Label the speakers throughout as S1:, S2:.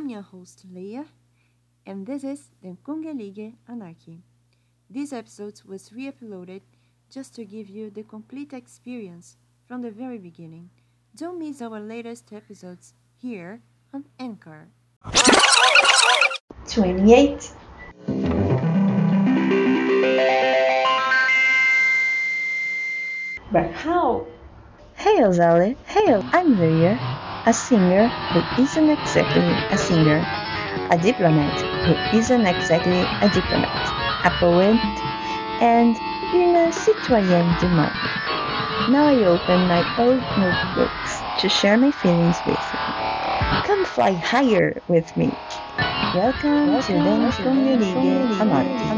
S1: I'm your host Leah, and this is the Kongelige Anarchy. This episode was re uploaded just to give you the complete experience from the very beginning. Don't miss our latest episodes here on Anchor.
S2: 28. But how?
S3: Hail Zale, hail, I'm Leah, a singer who isn't exactly a singer, a diplomat who isn't exactly a diplomat, a poet, and une citoyenne du monde. Now I open my old notebooks to share my feelings with you. Come fly higher with me. Welcome, Welcome to Den Kongelige Anarki,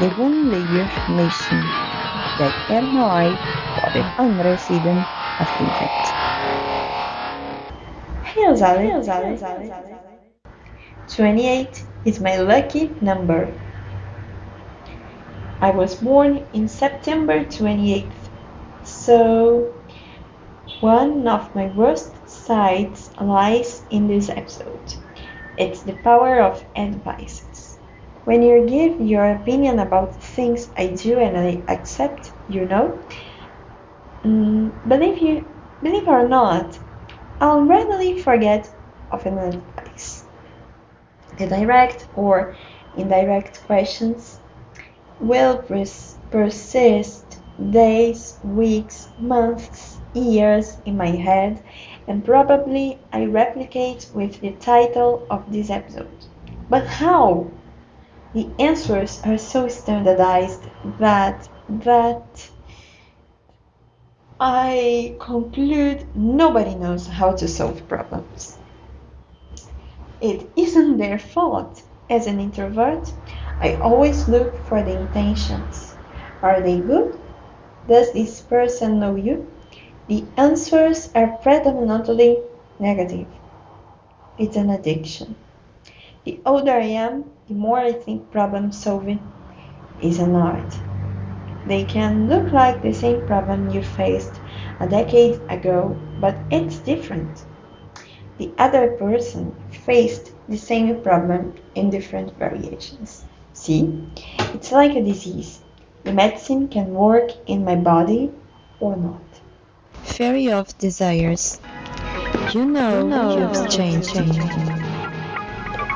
S3: de wonderlijke mission där er mig på den andra sidan av livet.
S2: Hail Zale, hail Zale, Zale, Zale. 28 is my lucky number. I was born in September 28th, so one of my worst sides lies in this episode. It's the power of advices. When you give your opinion about things I do and I accept, you know, mm, believe you believe or not, I'll readily forget of an advice. The direct or indirect questions will pers- persist days, weeks, months, years in my head, and probably I replicate with the title of this episode. But how? The answers are so standardized that that I conclude nobody knows how to solve problems. It isn't their fault. As an introvert, I always look for the intentions. Are they good? Does this person know you? The answers are predominantly negative. It's an addiction. The older I am, the more I think problem solving is an art. They can look like the same problem you faced a decade ago, but it's different. The other person faced the same problem in different variations. See, it's like a disease. The medicine can work in my body or not.
S3: Fairy of Desires. You know, you know you've changed me.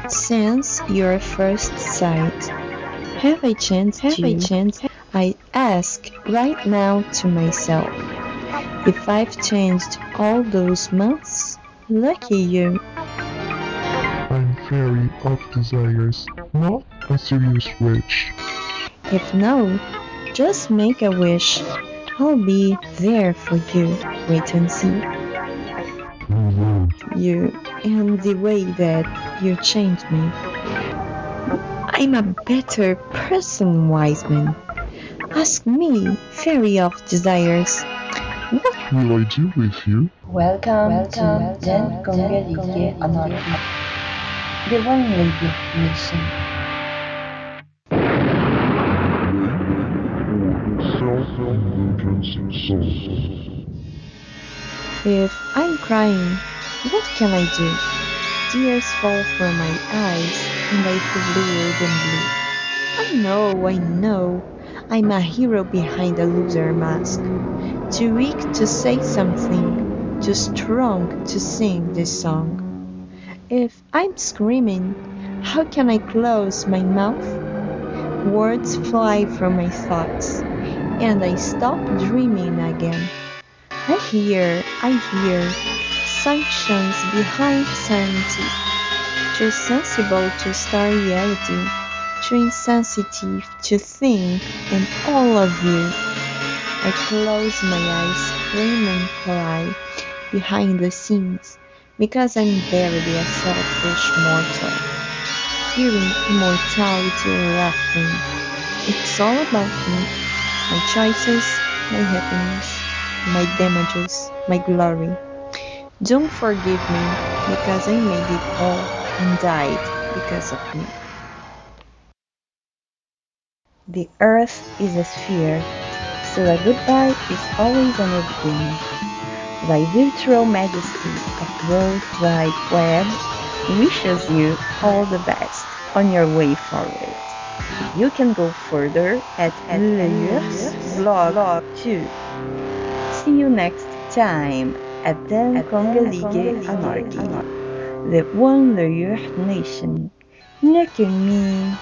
S3: Since your first sight, have I changed have you? I changed? I ask right now to myself, if I've changed all those months, lucky you.
S4: I'm fairy of desires, not a serious witch.
S3: If no, just make a wish. I'll be there for you. Wait and see. Mm-hmm. You and the way that you changed me. I'm a better person, Wiseman. Ask me, Fairy of Desires.
S4: What will I do with you?
S5: Welcome, Welcome to Den Kongelige Anarchy. The One Lady Mission.
S3: If I'm crying, what can I do? Tears fall from my eyes and I feel bluer than blue. I know, I know, I'm a hero behind a loser mask. Too weak to say something, too strong to sing this song. If I'm screaming, how can I close my mouth? Words fly from my thoughts, and I stop dreaming again. I hear, I hear sanctions behind sanity, too sensible to star reality, too insensitive to think in all of you. I close my eyes, scream and cry behind the scenes because I'm barely a selfish mortal, Hearing immortality laughing. It's all about me, my choices, my happiness, my damages, my glory. Don't forgive me because I made it all and died because of me. The earth is a sphere, so a goodbye is always an beginning. Thy virtual majesty of World Wide Web, wishes you all the best on your way forward. You can go further at blog too. See you next time at Den Kongelige Anarchy, the One Nation. Nekemi.